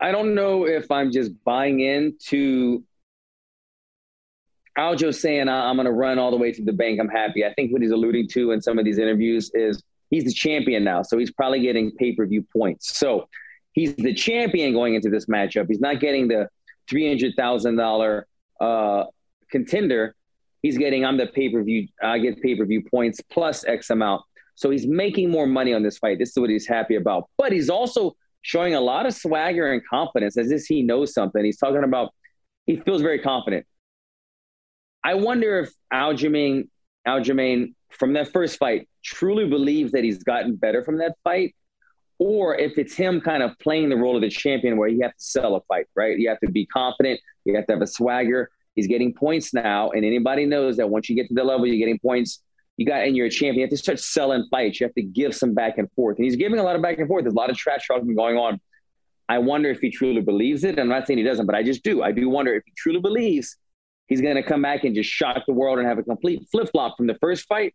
I don't know if I'm just buying into Aljo saying I'm going to run all the way to the bank. I'm happy. I think what he's alluding to in some of these interviews is he's the champion now, so he's probably getting pay per view points. So he's the champion going into this matchup. He's not getting the three hundred thousand thousand uh, contender. He's getting I'm the pay per view. I get pay per view points plus X amount. So he's making more money on this fight. This is what he's happy about. But he's also showing a lot of swagger and confidence as if he knows something. He's talking about he feels very confident. I wonder if Aljamain, Aljamain from that first fight truly believes that he's gotten better from that fight, or if it's him kind of playing the role of the champion where you have to sell a fight, right? You have to be confident, you have to have a swagger. He's getting points now, and anybody knows that once you get to the level, you're getting points. You got, and you're a champion. You have to start selling fights. You have to give some back and forth, and he's giving a lot of back and forth. There's a lot of trash talking going on. I wonder if he truly believes it. I'm not saying he doesn't, but I just do. I do wonder if he truly believes he's going to come back and just shock the world and have a complete flip flop from the first fight,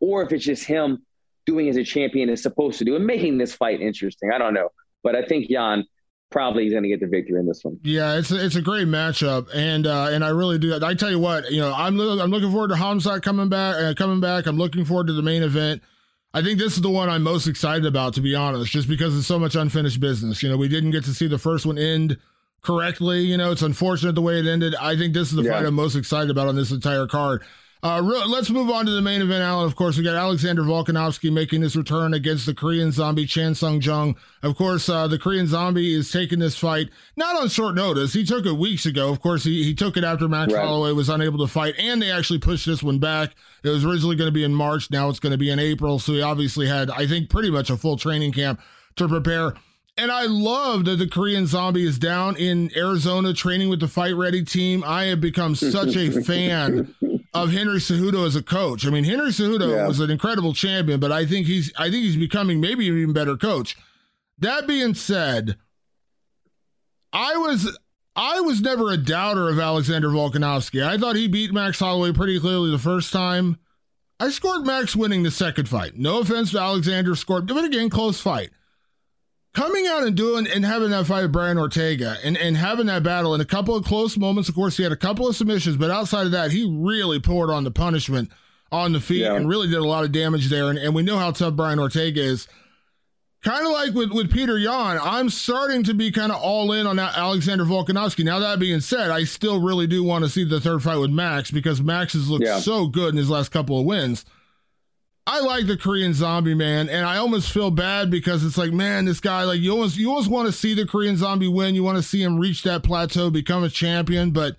or if it's just him doing as a champion is supposed to do and making this fight interesting. I don't know, but I think Yan probably is going to get the victory in this one. Yeah, it's a, it's a great matchup, and uh, and I really do. I tell you what, you know, I'm I'm looking forward to Khamzat coming back. Uh, coming back, I'm looking forward to the main event. I think this is the one I'm most excited about, to be honest, just because it's so much unfinished business. You know, we didn't get to see the first one end correctly. You know, it's unfortunate the way it ended. I think this is the yeah. fight I'm most excited about on this entire card. Uh, re- let's move on to the main event, Alan. Of course, we got Alexander Volkanovski making his return against the Korean zombie Chan Sung Jung. Of course, uh, the Korean zombie is taking this fight not on short notice. He took it weeks ago. Of course, he, he took it after Max right. Holloway was unable to fight, and they actually pushed this one back. It was originally going to be in March. Now it's going to be in April. So he obviously had, I think, pretty much a full training camp to prepare. And I love that the Korean Zombie is down in Arizona training with the Fight Ready team. I have become such a fan of Henry Cejudo as a coach. I mean, Henry Cejudo yeah. was an incredible champion, but I think he's I think he's becoming maybe an even better coach. That being said, I was I was never a doubter of Alexander Volkanovski. I thought he beat Max Holloway pretty clearly the first time. I scored Max winning the second fight. No offense to Alexander, scored, but again, close fight coming out and doing and having that fight with Brian Ortega and, and having that battle in a couple of close moments. Of course, he had a couple of submissions, but outside of that, he really poured on the punishment on the feet yeah. and really did a lot of damage there. And, and we know how tough Brian Ortega is. Kind of like with, with Peter Yan, I'm starting to be kind of all in on Alexander Volkanovski. Now, that being said, I still really do want to see the third fight with Max because Max has looked yeah. so good in his last couple of wins. I like the Korean zombie man, and I almost feel bad because it's like, man, this guy, like you almost you almost want to see the Korean zombie win. You want to see him reach that plateau, become a champion, but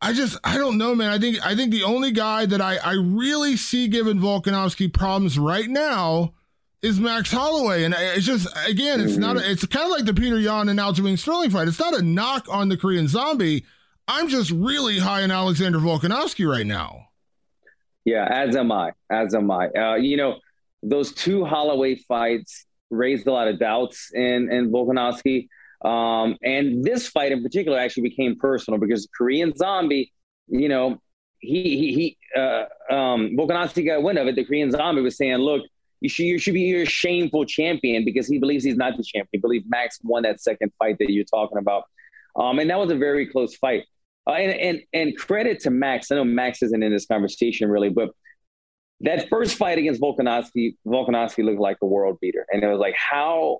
I just I don't know, man. I think I think the only guy that I I really see giving Volkanovski problems right now is Max Holloway, and it's just again, it's not. A, mm-hmm. it's kind of like the Peter Yan and Aljamain Sterling fight. It's not a knock on the Korean zombie. I'm just really high on Alexander Volkanovski right now. Yeah, as am I. As am I. Uh, you know, those two Holloway fights raised a lot of doubts in in Volkanovski. Um, and this fight in particular actually became personal because Korean Zombie, you know, he he, he uh, um, Volkanovski got wind of it. The Korean Zombie was saying, "Look, you should you should be your shameful champion because he believes he's not the champion. He believes Max won that second fight that you're talking about, um, and that was a very close fight. Uh, and, and and credit to Max. I know Max isn't in this conversation really, but that first fight against Volkanovski, Volkanovski looked like a world beater, and it was like, how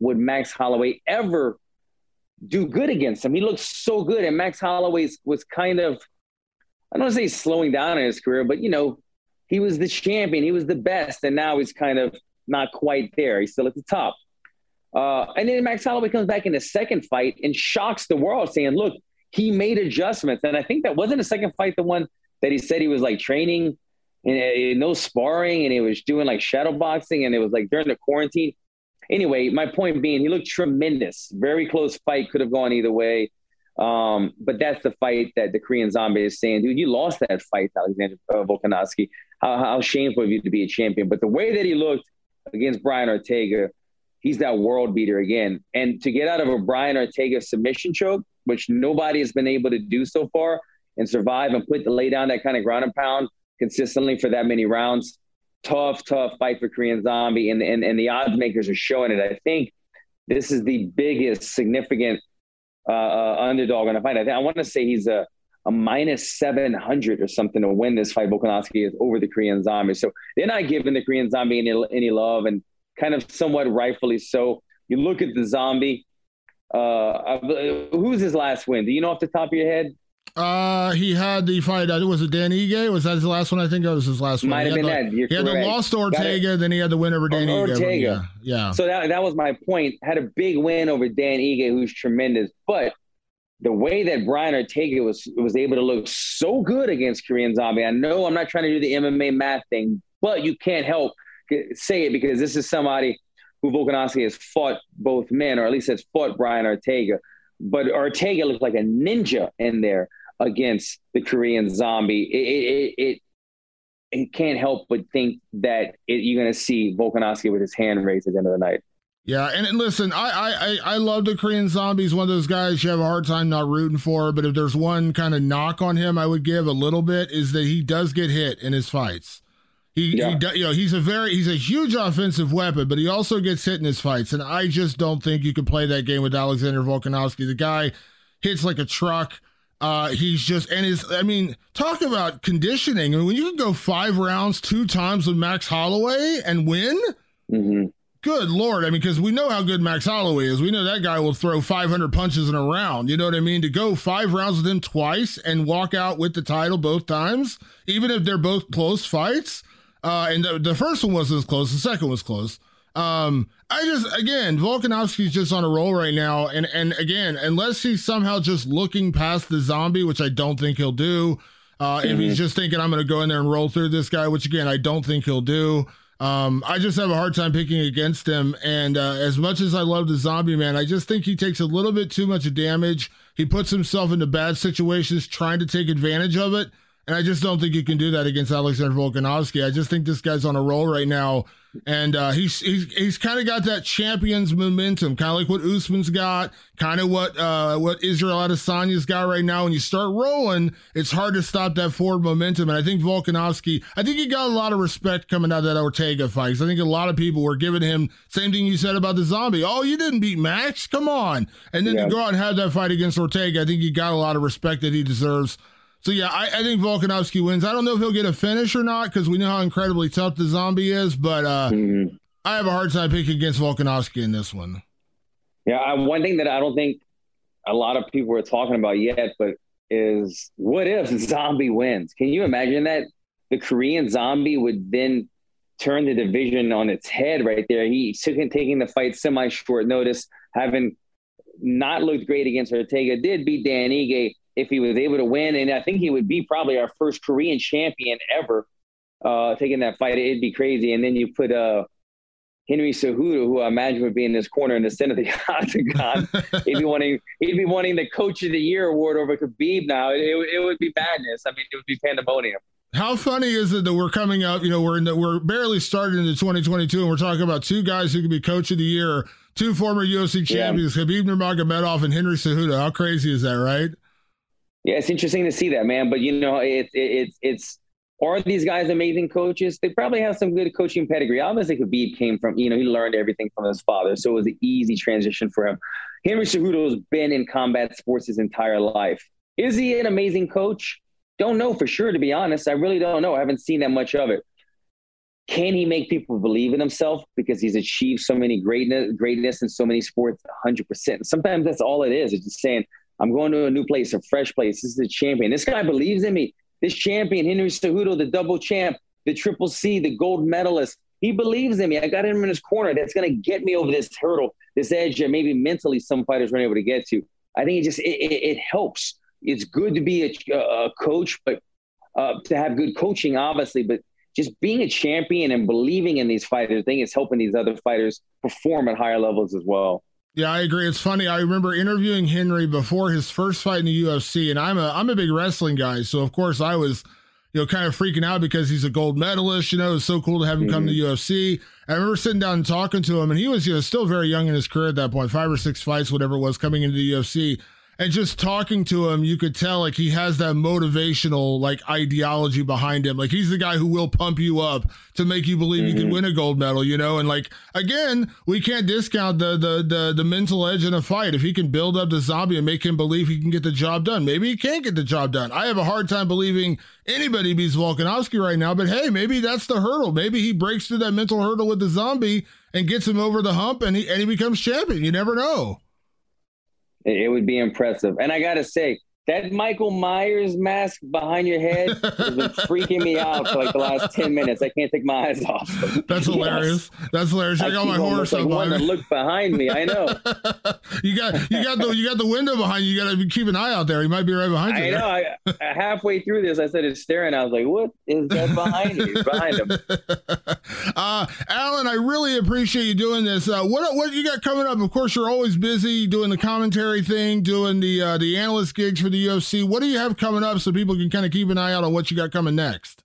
would Max Holloway ever do good against him? He looked so good, and Max Holloway was kind of, I don't want to say slowing down in his career, but you know, he was the champion, he was the best, and now he's kind of not quite there. He's still at the top. Uh, and then Max Holloway comes back in the second fight and shocks the world, saying, "Look, he made adjustments. And I think that wasn't the second fight, the one that he said he was like training and uh, no sparring and he was doing like shadow boxing and it was like during the quarantine. Anyway, my point being, he looked tremendous. Very close fight, could have gone either way. Um, but that's the fight that the Korean Zombie is saying, dude, you lost that fight, Alexander uh, Volkanovski. How, how shameful of you to be a champion. But the way that he looked against Brian Ortega, he's that world beater again. And to get out of a Brian Ortega submission choke, which nobody has been able to do so far and survive and put the lay down that kind of ground and pound consistently for that many rounds. Tough, tough fight for Korean Zombie, and and, and the odds makers are showing it. I think this is the biggest significant uh, uh, underdog in the fight. I, think, I want to say he's a a minus 700 or something to win this fight. Volkanovski is over the Korean Zombie. So they're not giving the Korean Zombie any, any love and kind of somewhat rightfully so. You look at the zombie. Uh, who's his last win? Do you know off the top of your head? Uh, he had the fight. Uh, was it Dan Ige? Was that his last one? I think that was his last one. Might have been the, that. You're he had the lost to Ortega, then he had the win over Dan oh, Ige. Ortega. Yeah, yeah. So that that was my point. Had a big win over Dan Ige, who's tremendous. But the way that Brian Ortega was was able to look so good against Korean Zombie. I know I'm not trying to do the MMA math thing, but you can't help say it because this is somebody who Volkanovski has fought both men, or at least has fought Brian Ortega. But Ortega looked like a ninja in there against the Korean zombie, it it it, it can't help but think that it, you're going to see Volkanovski with his hand raised at the end of the night. Yeah, and, listen, I, I I love the Korean zombies. One of those guys you have a hard time not rooting for. But if there's one kind of knock on him, I would give a little bit is that he does get hit in his fights. He, yeah. he you know he's a very he's a huge offensive weapon, but he also gets hit in his fights. And I just don't think you can play that game with Alexander Volkanovski. The guy hits like a truck. Uh, he's just and his. I mean, talk about conditioning. I mean, when you can go five rounds two times with Max Holloway and win, mm-hmm. good lord! I mean, because we know how good Max Holloway is. We know that guy will throw 500 punches in a round. You know what I mean? To go five rounds with him twice and walk out with the title both times, even if they're both close fights. Uh, and the, the first one wasn't as close. The second was close. Um, I just again, Volkanovski's just on a roll right now, and and again, unless he's somehow just looking past the zombie, which I don't think he'll do. Uh, mm-hmm. If he's mm-hmm. just thinking I'm going to go in there and roll through this guy, which again I don't think he'll do. Um, I just have a hard time picking against him. And uh, as much as I love the zombie man, I just think he takes a little bit too much damage. He puts himself into bad situations trying to take advantage of it. And I just don't think you can do that against Alexander Volkanovski. I just think this guy's on a roll right now. And uh, he's he's he's kind of got that champions momentum, kind of like what Usman's got, kind of what uh, what Israel Adesanya's got right now. When you start rolling, it's hard to stop that forward momentum. And I think Volkanovski, I think he got a lot of respect coming out of that Ortega fight. I think a lot of people were giving him same thing you said about the zombie. Oh, you didn't beat Max, come on! And then yeah. to go out and have that fight against Ortega, I think he got a lot of respect that he deserves. So yeah, I, I, think Volkanovski wins. I don't know if he'll get a finish or not because we know how incredibly tough the zombie is, but uh, mm-hmm. I have a hard time picking against Volkanovski in this one. Yeah, I, one thing that I don't think a lot of people are talking about yet, but is what if Zombie wins? Can you imagine that the Korean Zombie would then turn the division on its head right there? He took taking the fight semi short notice, having not looked great against Ortega, did beat Dan Ige if he was able to win. And I think he would be probably our first Korean champion ever uh, taking that fight. It'd be crazy. And then you put uh, Henry Cejudo, who I imagine would be in this corner in the center of the octagon. he'd be wanting he'd be wanting the Coach of the Year award over Khabib now. It, it, it, would be madness. I mean, it would be pandemonium. How funny is it that we're coming up? You know, we're in the, we're barely started into 2022, and we're talking about two guys who could be Coach of the Year, two former UFC champions, yeah. Khabib Nurmagomedov and Henry Cejudo. How crazy is that, right? Yeah, it's interesting to see that, man. But you know, it's it's it's are these guys amazing coaches? They probably have some good coaching pedigree. Obviously, Khabib came from you know he learned everything from his father, so it was an easy transition for him. Henry Cejudo's been in combat sports his entire life. Is he an amazing coach? Don't know for sure, to be honest. I really don't know. I haven't seen that much of it. Can he make people believe in himself because he's achieved so many greatness, greatness in so many sports? 100%. Sometimes that's all it is. It's just saying, I'm going to a new place, a fresh place. This is the champion. This guy believes in me. This champion, Henry Cejudo, the double champ, the triple C, the gold medalist. He believes in me. I got him in his corner. That's going to get me over this hurdle, this edge that maybe mentally some fighters weren't able to get to. I think it just it, it, it helps. It's good to be a, a coach, but uh, to have good coaching, obviously. But just being a champion and believing in these fighters, I think it's helping these other fighters perform at higher levels as well. Yeah, I agree. It's funny. I remember interviewing Henry before his first fight in the UFC, and I'm a I'm a big wrestling guy, so of course I was, you know, kind of freaking out because he's a gold medalist. You know, it's so cool to have him mm-hmm. come to mm-hmm. UFC. I remember sitting down and talking to him, and he was you know still very young in his career at that point, five or six fights, whatever it was, coming into the UFC and just talking to him, you could tell like he has that motivational like ideology behind him. Like he's the guy who will pump you up to make you believe mm-hmm. you can win a gold medal, you know. And like again, we can't discount the the the the mental edge in a fight. If he can build up the zombie and make him believe he can get the job done, maybe he can't get the job done. I have a hard time believing anybody beats Volkanovski right now, but hey, maybe that's the hurdle. Maybe he breaks through that mental hurdle with the zombie and gets him over the hump, and he and he becomes champion. You never know. It would be impressive, and I gotta say, that Michael Myers mask behind your head has been freaking me out for like the last ten minutes. I can't take my eyes off. That's yes. hilarious. That's hilarious. I, I got my horse like one to look behind me. I know. you got you got the you got the window behind you. You got to keep an eye out there. He might be right behind you. I know. I, halfway through this, I said it's staring. I was like, "What is that behind you? Behind him." Uh, Alan, I really appreciate you doing this. Uh, what what you got coming up? Of course, you're always busy doing the commentary thing, doing the uh, the analyst gigs for the UFC. What do you have coming up so people can kind of keep an eye out on what you got coming next?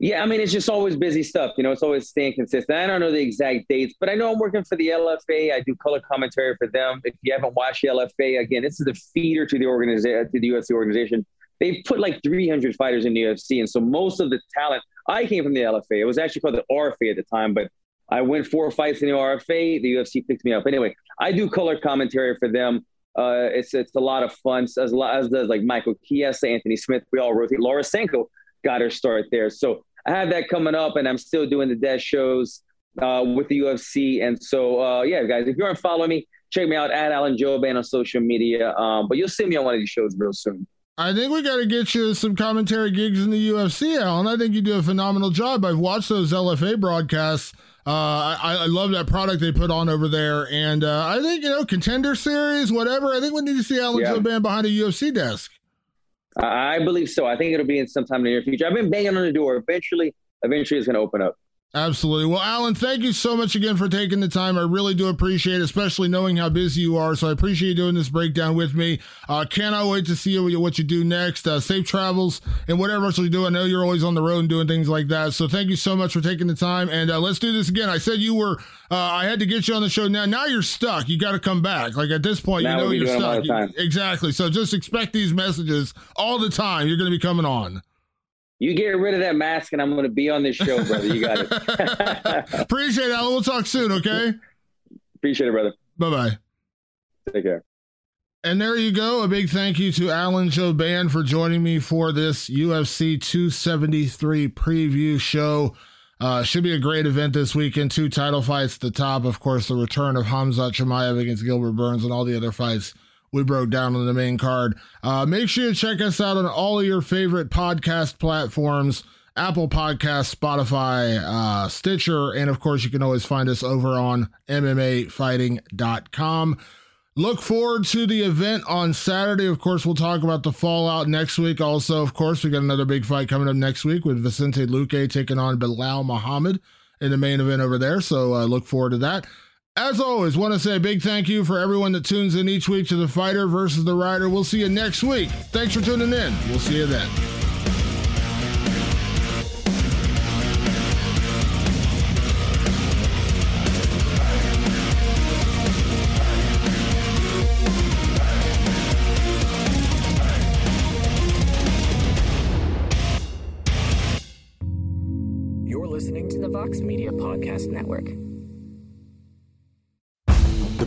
Yeah, I mean, it's just always busy stuff. You know, it's always staying consistent. I don't know the exact dates, but I know I'm working for the LFA. I do color commentary for them. If you haven't watched the LFA, again, this is a feeder to the organization, to the UFC organization. They've put like 300 fighters in the UFC, and so most of the talent. I came from the LFA. It was actually called the RFA at the time, but I went four fights in the RFA. The UFC picked me up. Anyway, I do color commentary for them. Uh, it's it's a lot of fun as as does like Michael Chiesa, Anthony Smith. We all rotate. Laura Sanko got her start there. So I have that coming up, and I'm still doing the death shows uh, with the UFC. And so uh, yeah, guys, if you aren't following me, check me out at Alan Jouban on social media. Um, but you'll see me on one of these shows real soon. I think we got to get you some commentary gigs in the UFC, Alan. I think you do a phenomenal job. I've watched those LFA broadcasts uh, I, I, love that product they put on over there, and uh, I think you know contender series, whatever. I think we need to see Alan yeah. Jouban behind a UFC desk. I believe so. I think it'll be in sometime in the near future. I've been banging on the door. Eventually, eventually, it's going to open up. Absolutely. Well, Alan, thank you so much again for taking the time. I really do appreciate it, especially knowing how busy you are. So I appreciate you doing this breakdown with me. Uh, cannot wait to see what you do next. Uh, safe travels and whatever else you do. I know you're always on the road and doing things like that. So thank you so much for taking the time. And uh, let's do this again. I said you were, uh, I had to get you on the show. Now, now you're stuck. You got to come back. Like at this point, now you know you're stuck. exactly. So just expect these messages all the time. You're going to be coming on. You get rid of that mask, and I'm going to be on this show, brother. You got it. Appreciate it, Alan. We'll talk soon, okay? Appreciate it, brother. Bye bye. Take care. And there you go. A big thank you to Alan Jouban for joining me for this UFC 273 preview show. Uh, should be a great event this weekend. Two title fights at the top. Of course, the return of Khamzat Chimaev against Gilbert Burns and all the other fights we broke down on the main card. Uh, make sure you check us out on all of your favorite podcast platforms. Apple Podcast, Spotify, uh, Stitcher, and of course, you can always find us over on MMAfighting.com. Look forward to the event on Saturday. Of course, we'll talk about the fallout next week. Also, of course, we got another big fight coming up next week with Vicente Luque taking on Belal Muhammad in the main event over there. So uh, look forward to that. As always, want to say a big thank you for everyone that tunes in each week to the fighter versus the writer. We'll see you next week. Thanks for tuning in. We'll see you then. You're listening to the Vox Media Podcast Network.